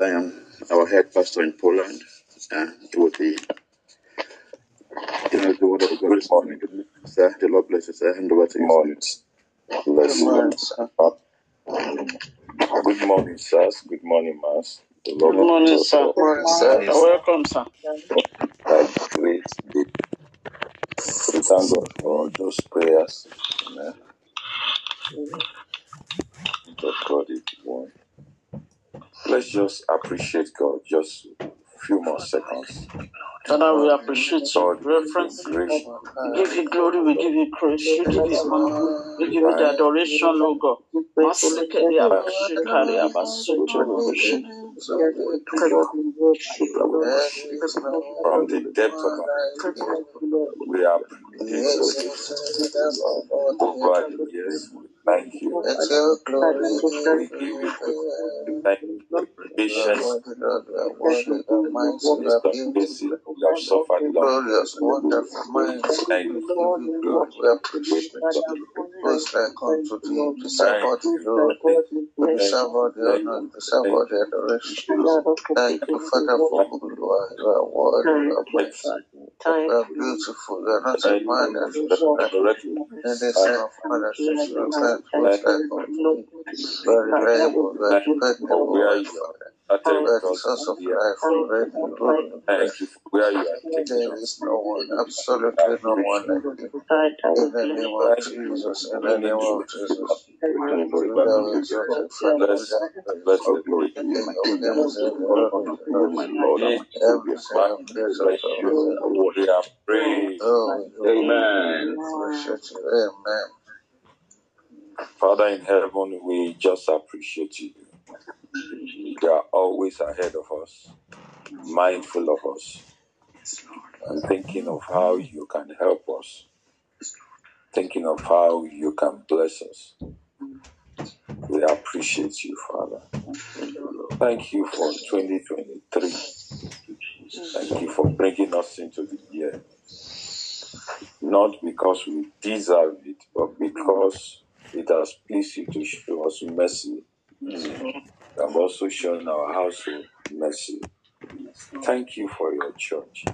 I am our head pastor in Poland. Uh, it would be, you know, the word of God. Good morning. Sir, the Lord bless you, sir. Hand over to Good you. morning. Bless Good you. morning, sir. Good morning, sirs. Good morning, Mass. The Good Lord morning, bless sir. you. Morning, sir. You're welcome, sir. That great day. We thank God for those prayers. Amen. That God is one. Let's just appreciate God just a few more seconds. Father, we appreciate you. God is Reference. gracious. We give you glory, we give you praise, we give you honor, we give you the adoration, O God. Masikeli abashikari abasutu From the depth of our we appreciate God over the years. Thank you. Let your glory give you. Thank you patience, have wisdom, mercy you have suffered. Thank you. Thank you, Father, for who you are. You are worthy. You are mighty. You are beautiful. You are not a man that you the Son of Man that you should repent. Who's like unto thee? You are reliable. You are dependable. Where You you are are started you are with the us source of here. life. You reign, you rule, you reign. Thank you for where you are taking There us. is no one, absolutely no one like you. In the name of Jesus, in the name of Jesus. Be thou exalted, Father, be Bless, thou bless praised. the Lord. King of kings and the Lord of lords. Every single place of our We are praised. Oh, we Amen. appreciate you. Amen. Father in heaven, we just appreciate you. You are always ahead of us, mindful of us, and thinking of how you can help us, thinking of how you can bless us. We appreciate you, Father. Thank you for 2023. Thank you for bringing us into the year. Not because we deserve it, but because it has pleased you to show us mercy. You have also shown our household mercy. Thank you for your church.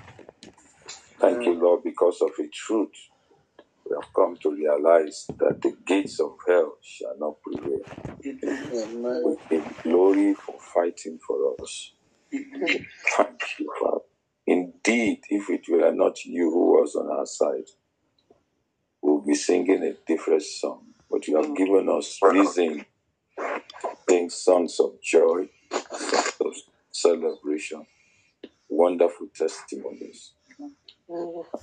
Thank you, Lord, because of the truth we have come to realize that the gates of hell shall not prevail. We give glory for fighting for us. Thank you, Father. Indeed, if it were not you who was on our side, we would be singing a different song. But you have given us reason sing songs of joy, songs of celebration, wonderful testimonies.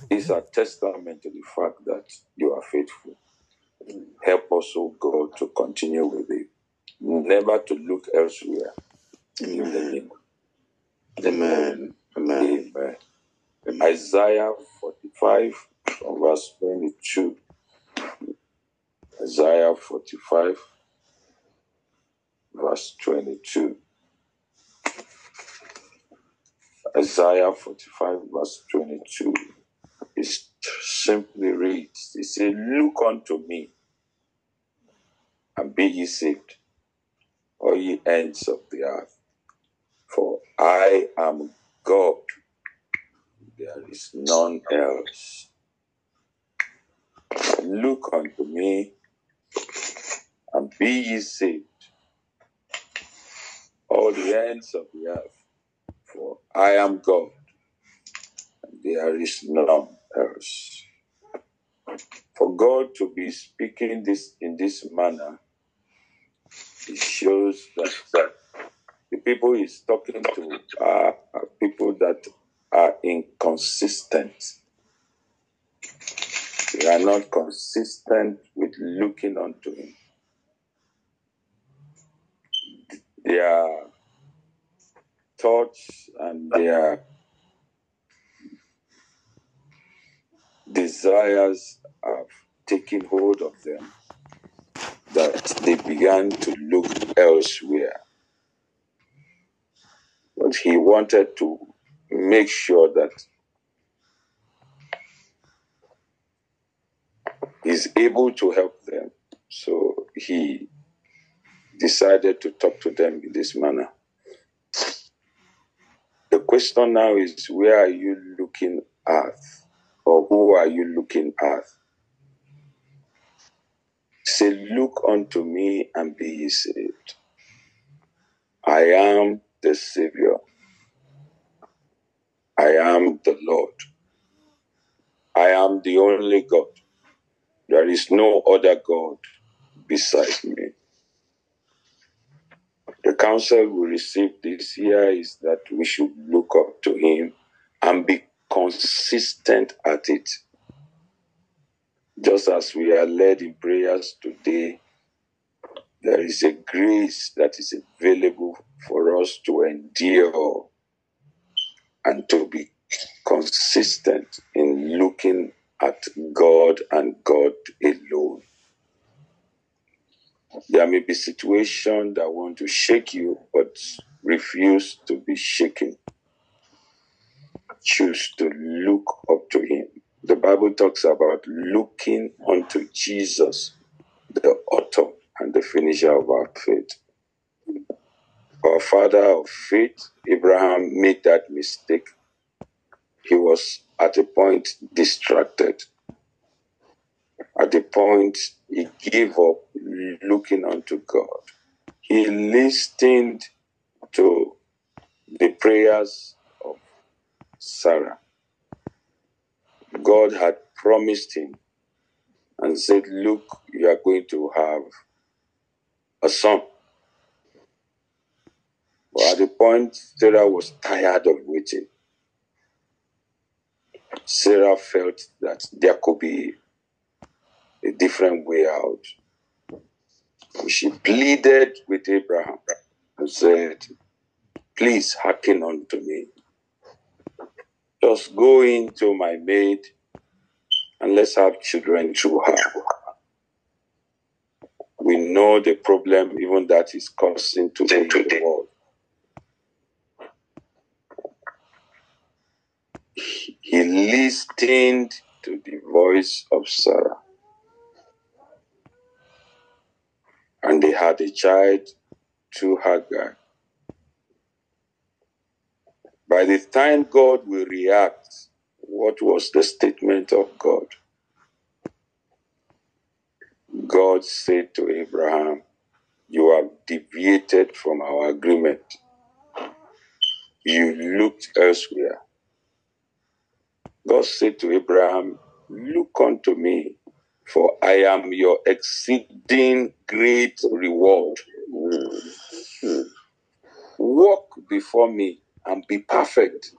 These are testament to the fact that you are faithful. Help us, O God, to continue with it. Never to look elsewhere. The Amen. Amen. Amen. Isaiah 45 from verse 22. Isaiah 45 verse 22. Isaiah 45 verse 22. It simply reads, It says, Look unto me and be ye saved, all ye ends of the earth. For I am God, there is none else. Look unto me and be ye saved, all the ends of the earth. For I am God, and there is none else. For God to be speaking this in this manner, it shows that, the people he's talking to are, are people that are inconsistent. They are not consistent with looking unto him. Their thoughts and their desires have taken hold of them that they began to look elsewhere. But he wanted to make sure that he's able to help them. So he decided to talk to them in this manner. The question now is where are you looking at? Or who are you looking at? Say, Look unto me and be ye saved. I am the Savior. I am the Lord. I am the only God. There is no other God beside me. The counsel we received this year is that we should look up to Him and be consistent at it. Just as we are led in prayers today, there is a grace that is available for us to endure and to be consistent in looking at God and God alone. There may be situations that want to shake you, but refuse to be shaken. Choose to look up to Him. The Bible talks about looking unto Jesus, the author and the finisher of our faith. Our father of faith, Abraham, made that mistake. He was at a point distracted. At the point he gave up looking unto God. He listened to the prayers of Sarah. God had promised him and said, Look, you are going to have a son. But at the point Sarah was tired of waiting, Sarah felt that there could be a different way out. She pleaded with Abraham and said, Please hearken unto me. Just go into my maid and let's have children through her. We know the problem even that is causing to the world. He listened to the voice of Sarah. And they had a child through Hagar. By the time God will react, what was the statement of God? God said to Abraham, You have deviated from our agreement. You looked elsewhere. God said to Abraham, Look unto me, for I am your exceeding great reward. Walk before me and be perfect.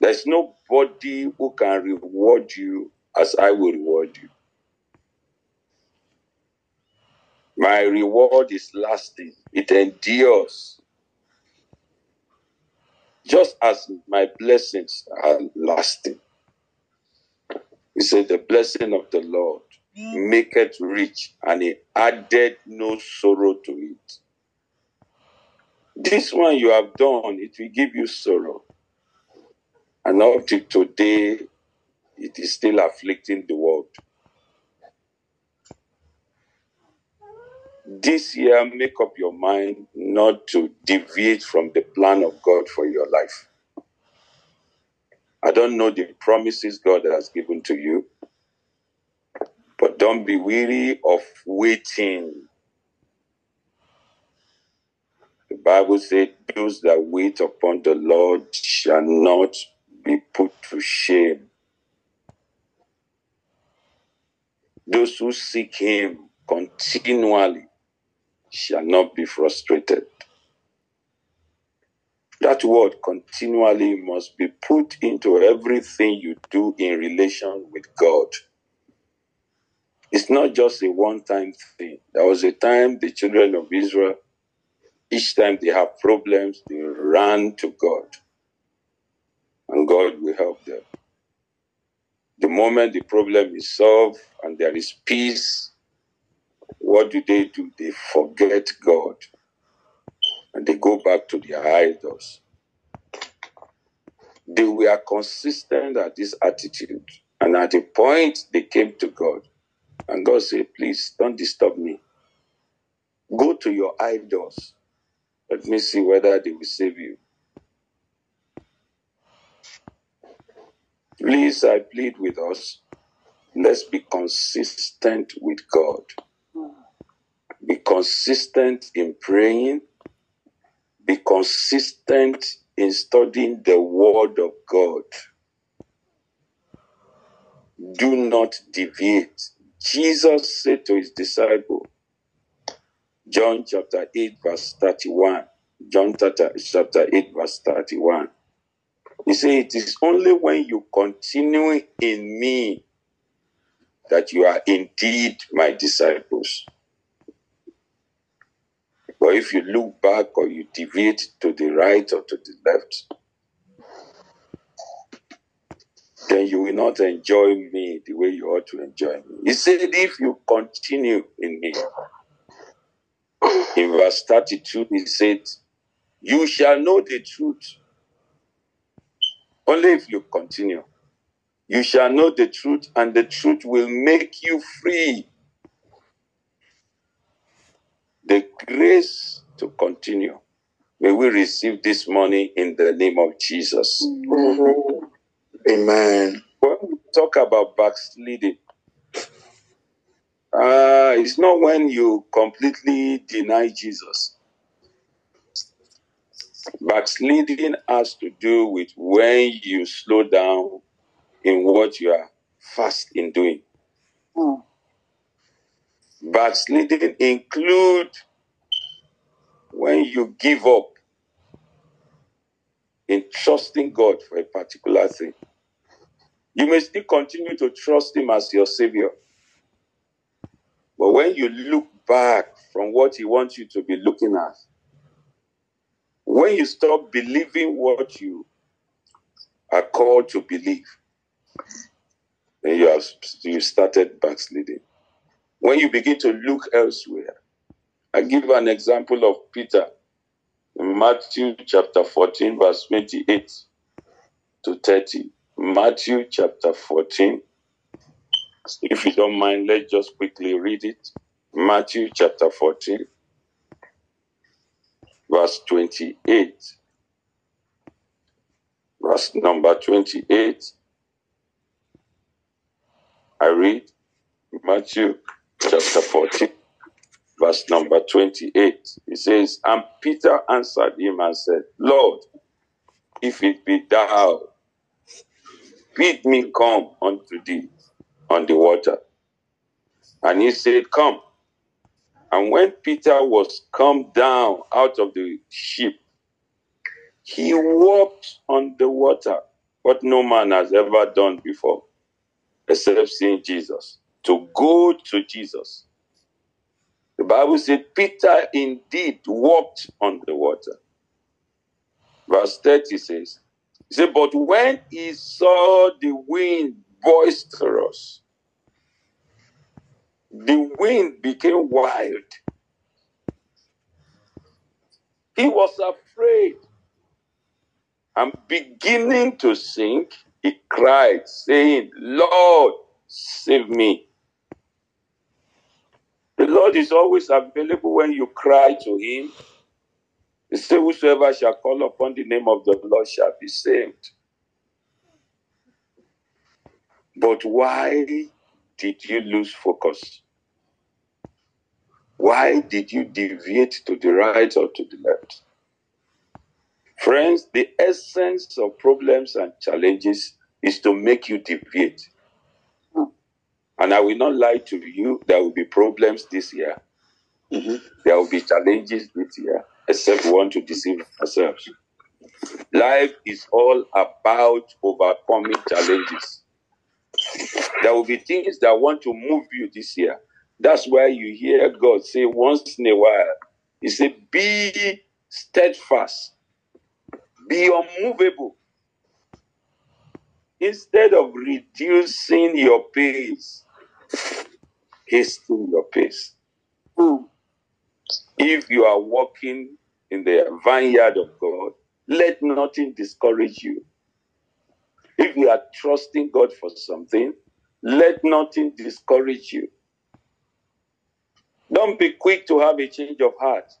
There's nobody who can reward you as I will reward you. My reward is lasting, it endures. Just as my blessings are lasting. He said, The blessing of the Lord mm. maketh rich, and he added no sorrow to it. This one you have done, it will give you sorrow. And up to today, it is still afflicting the world. This year, make up your mind not to deviate from the plan of God for your life. I don't know the promises God has given to you, but don't be weary of waiting. The Bible said, Those that wait upon the Lord shall not be put to shame. Those who seek Him continually shall not be frustrated. That word continually must be put into everything you do in relation with God. It's not just a one time thing. There was a time the children of Israel, each time they have problems, they ran to God. And God will help them. The moment the problem is solved and there is peace, what do they do? They forget God and they go back to their idols. They were consistent at this attitude. And at the point they came to God, and God said, Please don't disturb me. Go to your idols. Let me see whether they will save you. Please, I plead with us. Let's be consistent with God. Be consistent in praying. Be consistent in studying the Word of God. Do not deviate. Jesus said to his disciple, John chapter 8, verse 31. John chapter, chapter 8, verse 31. He said, It is only when you continue in me that you are indeed my disciples. But if you look back or you deviate to the right or to the left, then you will not enjoy me the way you ought to enjoy me. He said, If you continue in me, in verse 32, he said, You shall know the truth. Only if you continue. You shall know the truth, and the truth will make you free. The grace to continue. May we receive this money in the name of Jesus. Amen. Amen. When we talk about backsliding, uh, it's not when you completely deny Jesus. Backsliding has to do with when you slow down in what you are fast in doing. Mm. Backsliding include when you give up in trusting God for a particular thing. You may still continue to trust Him as your Savior. But when you look back from what He wants you to be looking at, when you stop believing what you are called to believe, then you have you started backsliding. When you begin to look elsewhere, I give an example of Peter in Matthew chapter 14, verse 28 to 30. Matthew chapter 14. If you don't mind, let's just quickly read it. Matthew chapter 14, verse 28. Verse number 28. I read Matthew chapter 14, verse number 28. It says, And Peter answered him and said, Lord, if it be thou, bid me come unto thee on the water. And he said, Come. And when Peter was come down out of the ship, he walked on the water, what no man has ever done before, except seeing Jesus. To go to Jesus. The Bible said Peter indeed walked on the water. Verse 30 says, He said, But when he saw the wind boisterous, the wind became wild. He was afraid. And beginning to sink, he cried, saying, Lord, save me. The Lord is always available when you cry to him. He said, Whosoever shall call upon the name of the Lord shall be saved. But why did you lose focus? Why did you deviate to the right or to the left? Friends, the essence of problems and challenges is to make you deviate. And I will not lie to you, there will be problems this year. Mhm. There will be challenges this year, except we want to deceive ourselves. Life is all about overcoming challenges. There will be things that want to move you this year. That's why you hear God say once in a while, He said, Be steadfast, be unmovable. Instead of reducing your pace, hasten your pace. If you are walking in the vineyard of God, let nothing discourage you. If you are trusting God for something, let nothing discourage you. Don't be quick to have a change of heart.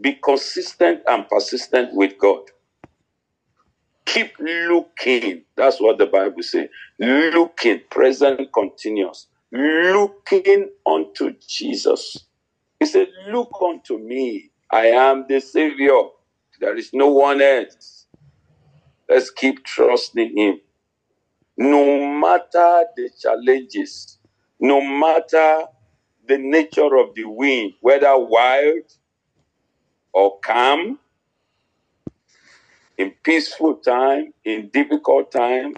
Be consistent and persistent with God. Keep looking. That's what the Bible says. Looking, present continuous. Looking unto Jesus. He said, Look unto me. I am the Savior. There is no one else. Let's keep trusting Him. No matter the challenges, no matter the nature of the wind, whether wild or calm, in peaceful time, in difficult time,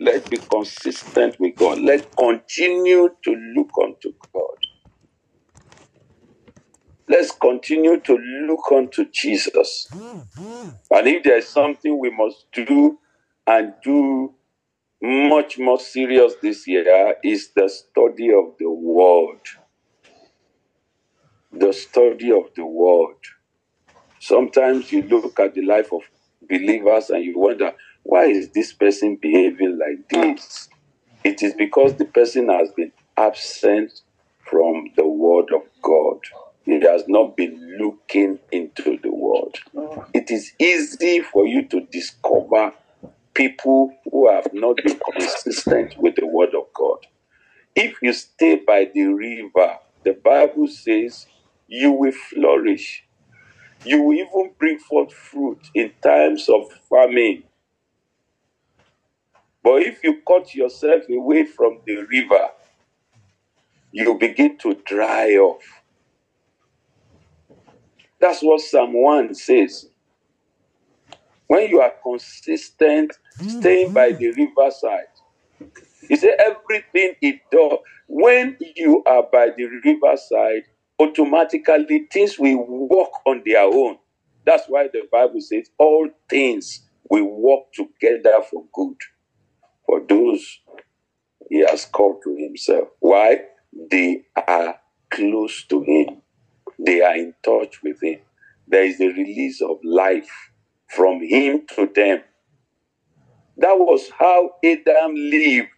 let's be consistent with God. Let's continue to look unto God. Let's continue to look unto Jesus. And if there's something we must do and do much more serious this year is the study of the word. The study of the word. Sometimes you look at the life of believers and you wonder, why is this person behaving like this? It is because the person has been absent from the word of God. He has not been looking into the word. It is easy for you to discover people who have not been consistent with the word of God. If you stay by the river, the Bible says you will flourish. You will even bring forth fruit in times of famine. But if you cut yourself away from the river, you begin to dry off. That's what Psalm 1 says. When you are consistent, staying by the riverside, he said everything it does. When you are by the riverside, automatically things will work on their own. That's why the Bible says all things will work together for good for those he has called to himself. Why? They are close to him, they are in touch with him. There is a release of life from him to them. That was how Adam lived.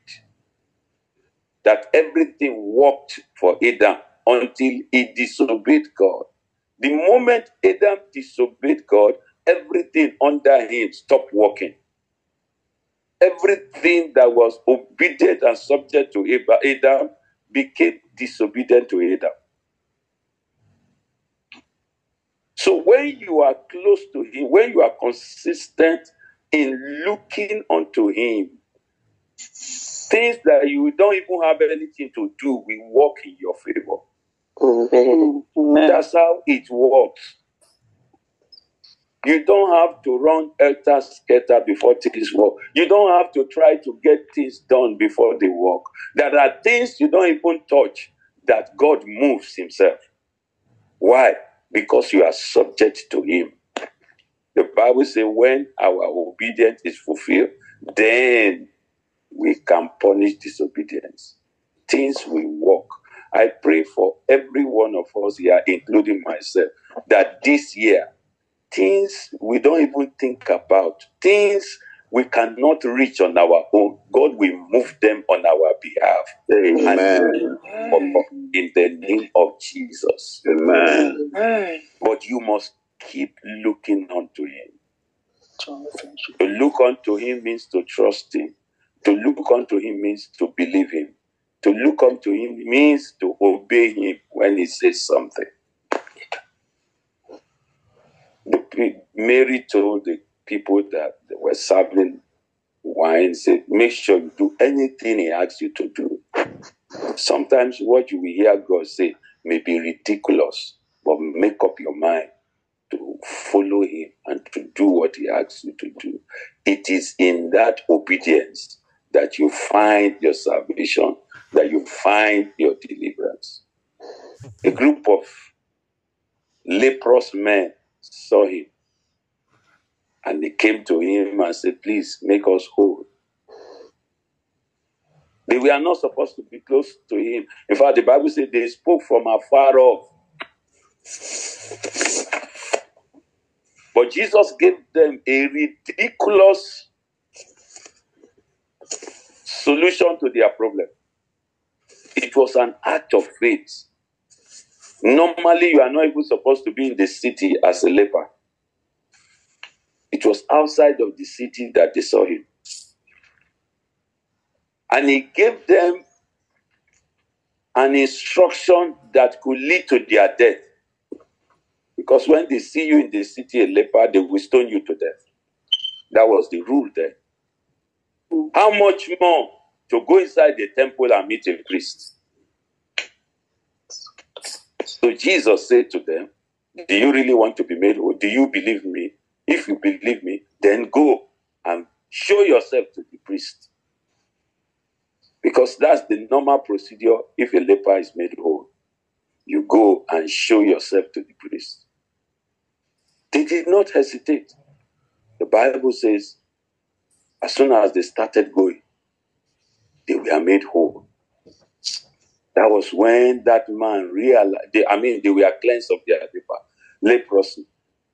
That everything worked for Adam until he disobeyed God. The moment Adam disobeyed God, everything under him stopped working. Everything that was obedient and subject to Adam became disobedient to Adam. So when you are close to Him, when you are consistent in looking unto Him, things that you don't even have anything to do will work in your favor. That's how it works. You don't have to run elter skelter before things work. You don't have to try to get things done before they work. There are things you don't even touch that God moves Himself. Why? Because you are subject to Him. The Bible says, when our obedience is fulfilled, then we can punish disobedience. Things will work. I pray for every one of us here, including myself, that this year, things we don't even think about, things we cannot reach on our own, God will move them on our behalf. Amen. In the name of Jesus. Amen. But you must keep looking unto Him. To look unto Him means to trust Him. To look unto Him means to believe Him. To look unto him means to obey him when he says something. The, Mary told the people that were serving wine, said, make sure you do anything he asks you to do. Sometimes what you will hear God say may be ridiculous, but make up your mind to follow him and to do what he asks you to do. It is in that obedience that you find your salvation that you find your deliverance. A group of leprous men saw him and they came to him and said, Please make us whole. They were not supposed to be close to him. In fact, the Bible said they spoke from afar off. But Jesus gave them a ridiculous solution to their problem. It was an act of faith. Normally, you are not even supposed to be in the city as a leper. It was outside of the city that they saw him. And he gave them an instruction that could lead to their death. Because when they see you in the city a leper, they will stone you to death. That was the rule there. How much more to go inside the temple and meet a priest? So Jesus said to them, Do you really want to be made whole? Do you believe me? If you believe me, then go and show yourself to the priest. Because that's the normal procedure if a leper is made whole. You go and show yourself to the priest. They did not hesitate. The Bible says, as soon as they started going, they were made whole. That was when that man realized, they, I mean, they were cleansed of their leper, leprosy.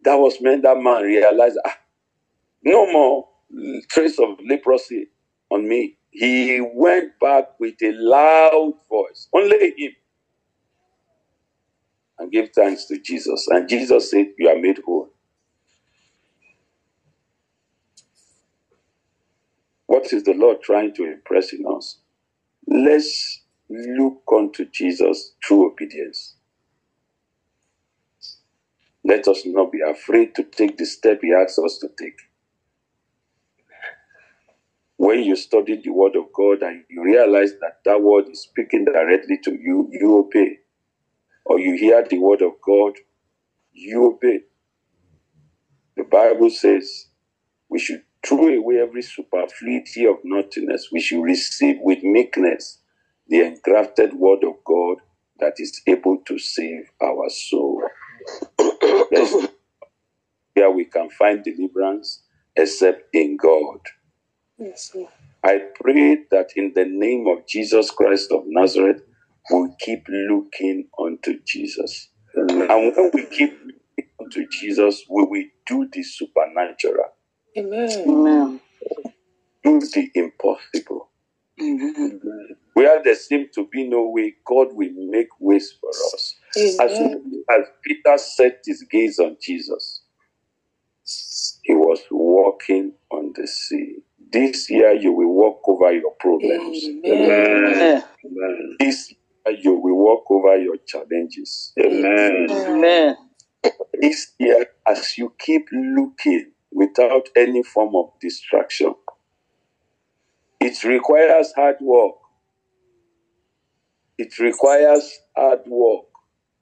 That was when that man realized, ah, no more trace of leprosy on me. He went back with a loud voice, only him, and gave thanks to Jesus. And Jesus said, You are made whole. Is the Lord trying to impress in us? Let's look unto Jesus through obedience. Let us not be afraid to take the step He asks us to take. When you study the Word of God and you realize that that Word is speaking directly to you, you obey. Or you hear the Word of God, you obey. The Bible says we should throw away every superfluity of naughtiness. We should receive with meekness the engrafted Word of God that is able to save our soul. Here we can find deliverance except in God. Yes, I pray that in the name of Jesus Christ of Nazareth, we keep looking unto Jesus. Amen. And when we keep looking unto Jesus, we will do the supernatural. Amen. Amen. Do the impossible. Amen. Where there seems to be no way, God will make ways for us. Amen. As, as Peter set his gaze on Jesus, he was walking on the sea. This year you will walk over your problems. Amen. Amen. This year you will walk over your challenges. Amen. Amen. This year, as you keep looking without any form of distraction, it requires hard work. It requires hard work.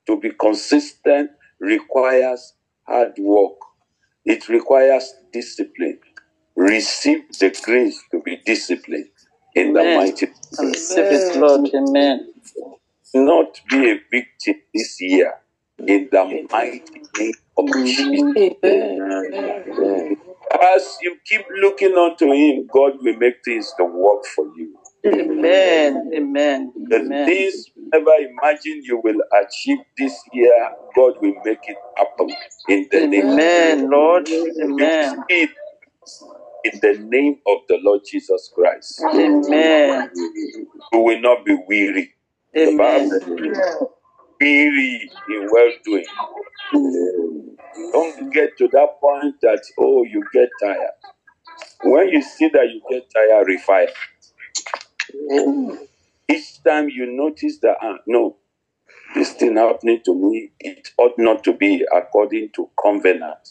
To be consistent requires hard work. It requires discipline receive the grace to be disciplined in Amen. the mighty name. Receive it, Lord. Amen. Not be a victim this year in the mighty name of Jesus. Amen. As you keep looking unto Him, God will make things to work for you. Amen. Amen. The Amen. things never imagine you will achieve this year, God will make it happen in the Amen. name. Amen, Lord. Amen. You in the name of the Lord Jesus Christ. Amen. We will not be weary. Amen. Weary in well doing. Don't get to that point that, oh, you get tired. When you see that you get tired, refine. Each time you notice that, ah, no, this thing happening to me, it ought not to be according to covenant.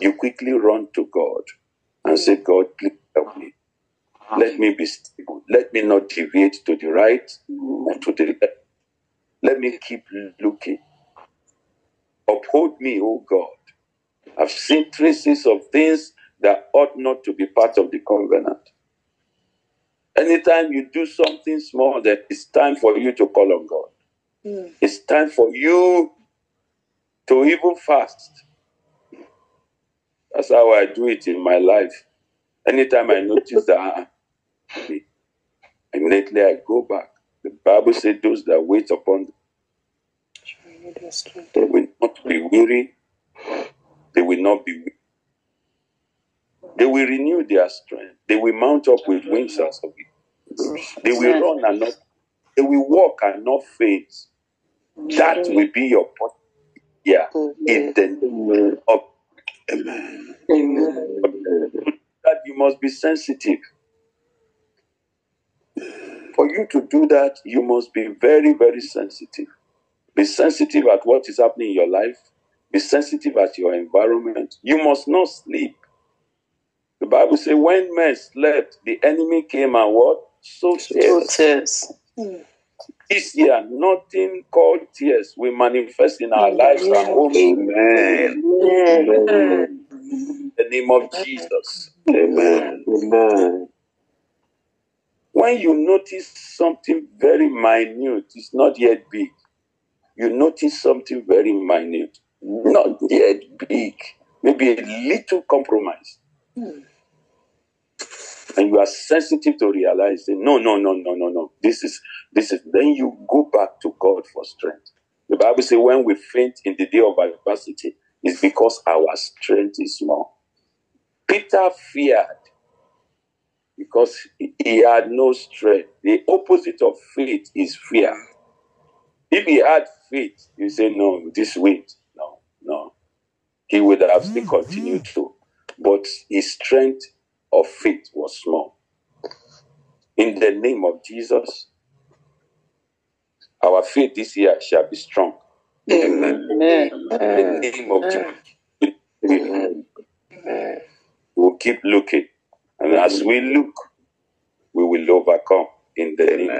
You quickly run to God and say, God, please help me. Let me be stable. Let me not deviate to the right or to the left. Let me keep looking. Uphold me, O God. I've seen traces of things that ought not to be part of the covenant. Anytime you do something small, that it's time for you to call on God. Mm. It's time for you to even fast that's how I do it in my life. Anytime I notice that, immediately I go back. The Bible says those that wait upon them, they will not be weary, they will not be weak. They will renew their strength. They will mount up with wings as of They will run and not, they will walk and not faint. That will be your portion. Yeah, in the name of Amen. Amen. That you must be sensitive. For you to do that, you must be very, very sensitive. Be sensitive at what is happening in your life. Be sensitive at your environment. You must not sleep. The Bible says, when men slept, the enemy came and what? Sow tears. Tears. This year, nothing called tears will manifest in our lives and homes. Amen. Amen. In the name of Jesus. Amen. Amen. When you notice something very minute, it's not yet big. You notice something very minute, not yet big, maybe a little compromise. Hmm. And you are sensitive to realize that no, no, no, no, no, no. This is this is then you go back to God for strength. The Bible says when we faint in the day of adversity, it's because our strength is small. Peter feared because he- had no strength. The opposite of faith is fear. If he had faith, you say, No, this wind. No, no. He would have still mm-hmm. continued to. But his strength of faith was small. In the name of Jesus, our faith this year shall be strong. Amen. In the name of Jesus, we'll keep looking. And as we look, we will overcome in the name of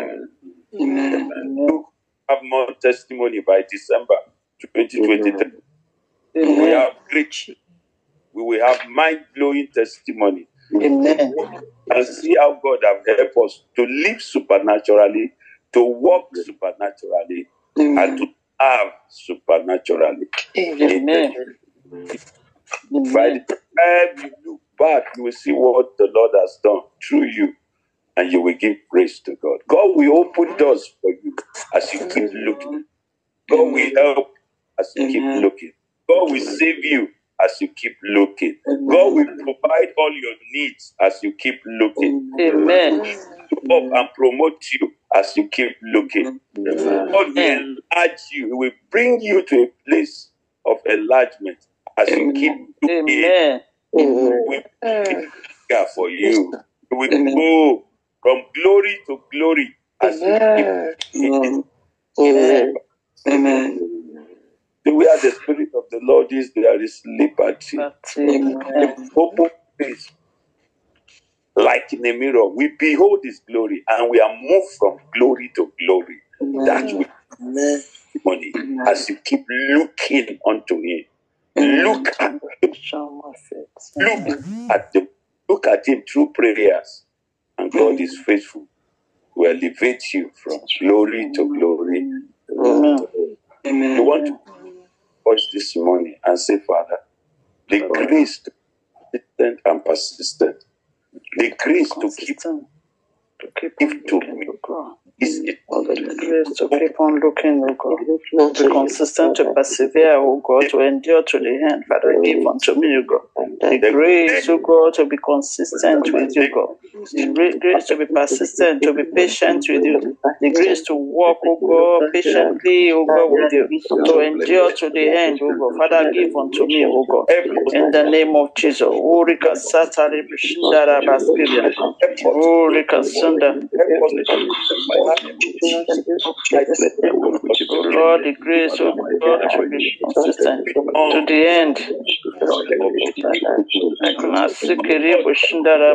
Amen. Amen. Have more testimony by December 2023. We Amen. have great, we will have mind blowing testimony Amen. and see how God have helped us to live supernaturally, to walk supernaturally, and to have supernaturally. Amen. By Amen. the time you look back, you will see what the Lord has done through you, and you will give praise to God. God will open doors for you as you keep looking. God will help as you keep looking. God will save you as you keep looking. God will provide all your needs as you keep looking. Amen. Up and promote you as you keep looking. Amen. God will enlarge you. He will bring you to a place of enlargement as you keep looking. Amen. He will be for you. We will go from glory to glory as you keep looking. Amen. Amen. Where the Spirit of the Lord is, there is liberty. Amen. Open space. Like in a mirror, we behold His glory and we are moved from glory to glory. That will Amen. money as you keep looking unto Him. Look at Him. Look at Him. Look at Him through prayers, and God is faithful to elevate you from glory to glory. Amen. You want to voice this morning and say, Father, the grace to be persistent and persistent, the grace to keep Consistent. To keep If on to looking, me. God. is it The grace to keep on looking, oh God. To be consistent, to persevere, oh God, to endure to the end. Father, give unto me, oh God. The grace, oh God, to be consistent with you, God. The grace to be persistent, to be patient with you. The grace to walk, oh God, patiently, oh God, with you. To endure to the end, oh God. Father, give unto me, oh God. In the name of Jesus. Oh, Urika satari bishindara baskiria. Oh, Urika sunda. Oh Lord, the grace, oh God, to be consistent to the end. Nasikiri bishindara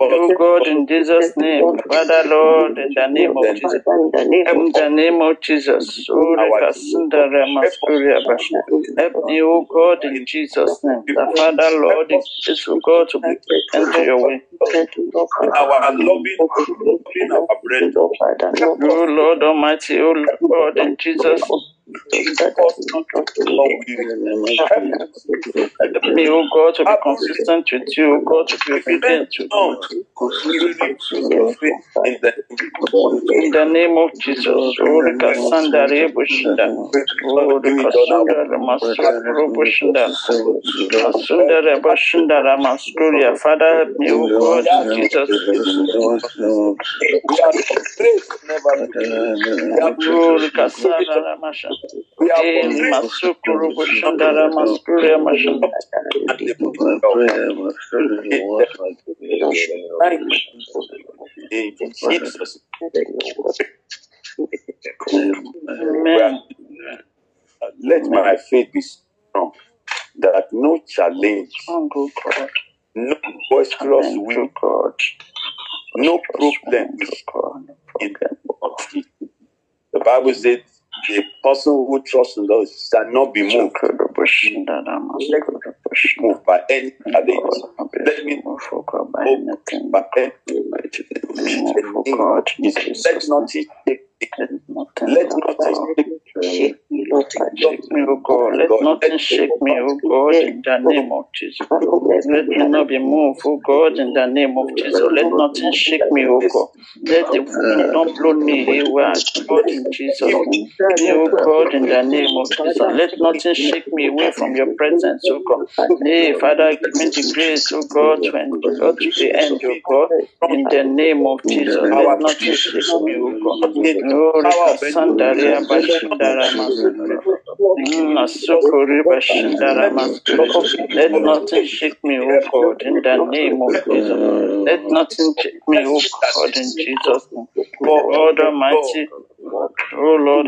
Oh God, in Jesus' name. Father, Lord, in the name of Jesus. In the name of Jesus. Urika sundara maskuria basha. Help me, oh God, in Jesus' name. The Father, Lord, is oh God to be enter your way. Our loving, loving our bread. Oh Lord Almighty, oh Lord, in Jesus' Help me, O God, to be consistent with you, O God, to be obedient to you. In the name of Jesus, Urika Sandari Bushinda, Urika Sundara Masukuru Bushinda, Masundara Bushinda Ramaskuria. Father, help me, O God, in Jesus. Urika Sandara Ramasha. Eli Masukuru Bushinda Ramaskuria Mashinda. In Jesus. Amen. Let my faith be strong that no challenge, Oh. No Thank you, wind, God. no problem in the Bible says the person who trusts in God shall not be moved, Sukuru Bushinda Ramasukuru Bushinda. moved by any challenge, Let me- moved, oh by anything. by any Move, oh name God, in is let nothing shake me. Let nothing, Let God, shake me, oh God. Let nothing shake me, oh God, in the name of Jesus. Let me not be moved, oh God, in the name of Jesus. Let nothing shake me, oh God. Let the wind not blow me away, God, in Jesus'. Me, oh God, in the name of Jesus. Let nothing shake me away from your presence, oh God. Hey, Father, give me the grace, oh God, to endure to the end, oh God. In the name of Jesus, let nothing shake me, oh God. Oh, Rikasandaria Bashindara Masukuru. Mm, Masukuru Bashindara Masukuru. Let nothing shake me, oh God, in the name of Jesus. Let nothing shake me, oh God, in Jesus' name. God Almighty, oh Lord,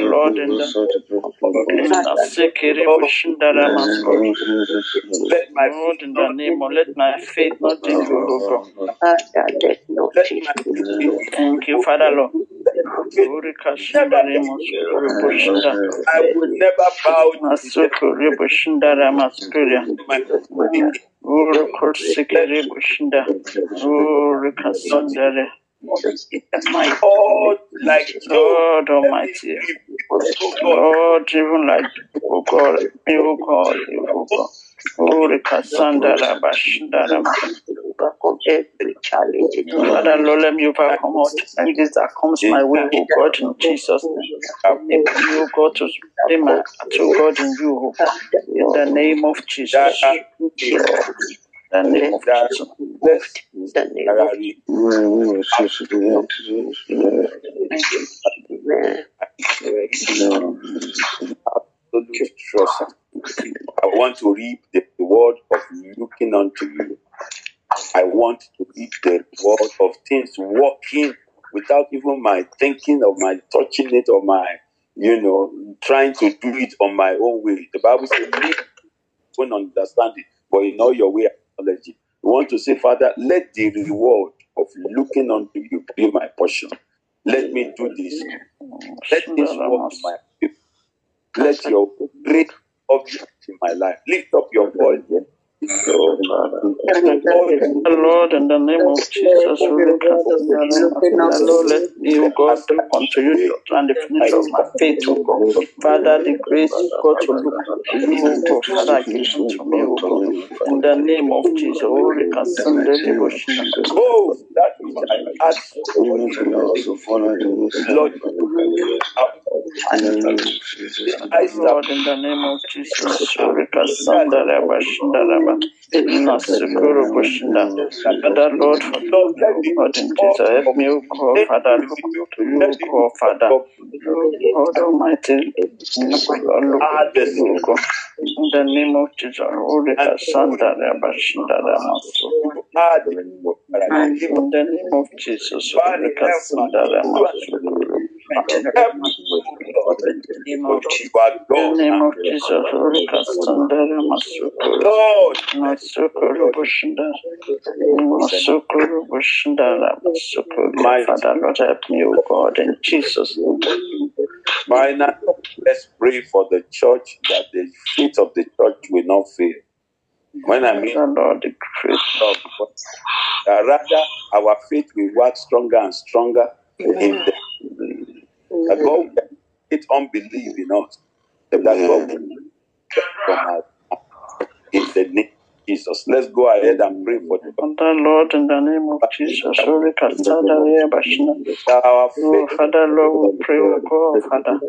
Lord, in the Nasikiri Bashindara Masukuru. Let my Lord, in the name of, let my faith not in you, oh God. let my faith be Thank you, Father Lord. Urika Shindari Masukuru I will never bow to Bushindara Masukuria. My. Oh, like God Almighty. oh God, Lord, even like, oh God, oh God, oh God. Urika Sandara Bashindara. Father, Lord, let me overcome all challenges that comes my way, oh God, in Jesus' name. Help me, oh God, to lay my oh God, in you, oh God. In the name of Jesus. In the name of Jesus. Trust. I want to reap the reward of looking unto you. I want to reap the reward of things working without even my thinking of my touching it or my, you know, trying to do it on my own way. The Bible says, "Leave own understanding, but in all your way acknowledge it." Want to say, Father, let the reward of looking unto you be my portion. Let me do this. Let this work my favor. Let your great object in my life lift up your voice. Lord, in the name of Jesus, we look at the the Lord, let me, O God, you and the finish of my faith, O God. Father, the grace, God, to look unto you, O God. Father, give unto me, O God. In the name of Jesus, O Rikasande Devotion. Oh, that which I ask for Lord, Lord, in the name of Jesus, O Rikasanda Rabashinda Rabba. Nasukuru Bushinda. Father, Lord, for Lord, in Jesus, help me, O God, Father, look to you, O Father. God to you, O God. In the name of Jesus, Holy Cassandra, Rabashinda In the name of Jesus, Of of Ramasukuru. Father, Lord, help me, O God, in Jesus' name. Let's pray for the church that the faith of the church will not fail. When I mean Lord, the love, uh, rather our faith will work stronger and stronger in the uh, God it unbelief in us. What we from our in the name Jesus. Let's go ahead and pray for the Father Lord, in the name of Jesus, Holy Kasadaria Bashina. Our Oh, Father Lord, we pray, oh God, Father.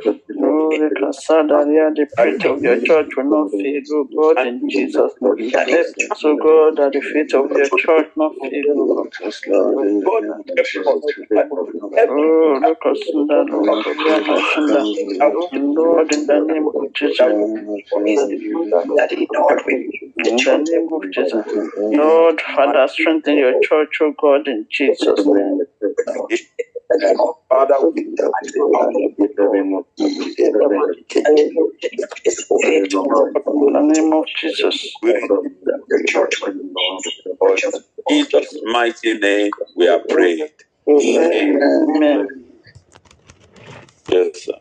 Kasadaria, the faith of your church will not fail, oh God, in Jesus' name. Oh God, that the faith of your church not fail, oh God. God will help us. Help Oh, look us in the Lord, Lord, in the name of Jesus. In the name of Jesus. Lord, Father, strengthen your church, oh God, in Jesus' name. Father, we In the name of Jesus. in Jesus' mighty name we are praying. Amen. Yes, sir.